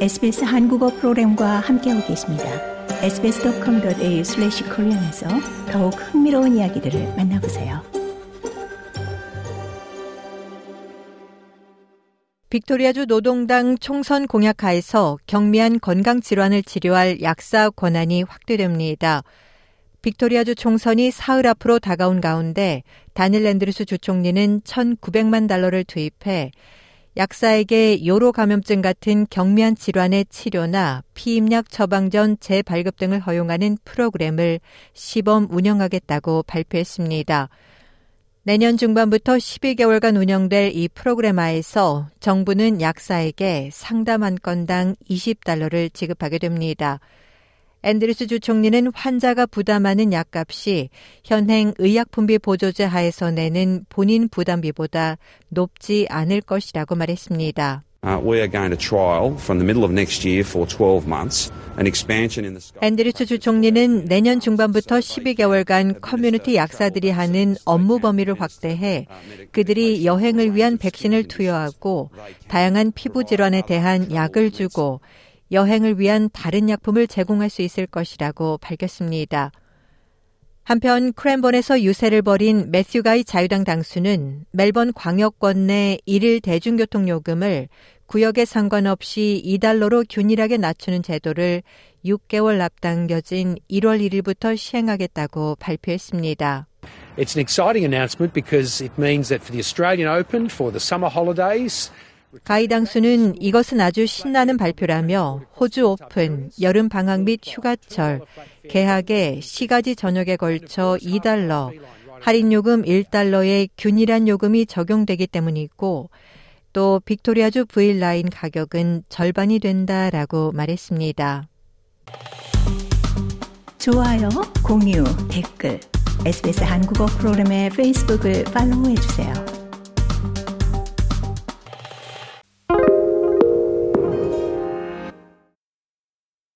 SBS 한국어 프로그램과 함께하고 계십니다. sbs.com.au/korean에서 더욱 흥미로운 이야기들을 만나보세요. 빅토리아주 노동당 총선 공약하에서 경미한 건강 질환을 치료할 약사 권한이 확대됩니다. 빅토리아주 총선이 사흘 앞으로 다가온 가운데 다닐 랜드루스 주 총리는 1,900만 달러를 투입해 약사에게 요로 감염증 같은 경미한 질환의 치료나 피임약 처방 전 재발급 등을 허용하는 프로그램을 시범 운영하겠다고 발표했습니다. 내년 중반부터 12개월간 운영될 이 프로그램 하에서 정부는 약사에게 상담 한 건당 20달러를 지급하게 됩니다. 앤드류스 주 총리는 환자가 부담하는 약값이 현행 의약품비 보조제 하에서 내는 본인 부담비보다 높지 않을 것이라고 말했습니다. Uh, we are going to trial from the middle of next year for 12 months an expansion in the scope. 앤드류스 주 총리는 내년 중반부터 12개월간 커뮤니티 약사들이 하는 업무 범위를 확대해 그들이 여행을 위한 백신을 투여하고 다양한 피부 질환에 대한 약을 주고 여행을 위한 다른 약품을 제공할 수 있을 것이라고 밝혔습니다. 한편 크랜번에서 유세를 벌인 매튜가이 자유당 당수는 멜번 광역권 내 일일 대중교통 요금을 구역에 상관없이 2달러로 균일하게 낮추는 제도를 6개월 앞당겨진 1월 1일부터 시행하겠다고 발표했습니다. It's an exciting announcement because it means that for the Australian Open for the summer holidays 가이 당수는 이것은 아주 신나는 발표라며 호주 오픈, 여름 방학 및 휴가철, 개학에 시가지 전역에 걸쳐 2달러, 할인 요금 1달러의 균일한 요금이 적용되기 때문이고 또 빅토리아주 브이라인 가격은 절반이 된다라고 말했습니다. 좋아요, 공유, 댓글, SBS 한국어 프로그램의 페이스북을 팔로우해 주세요.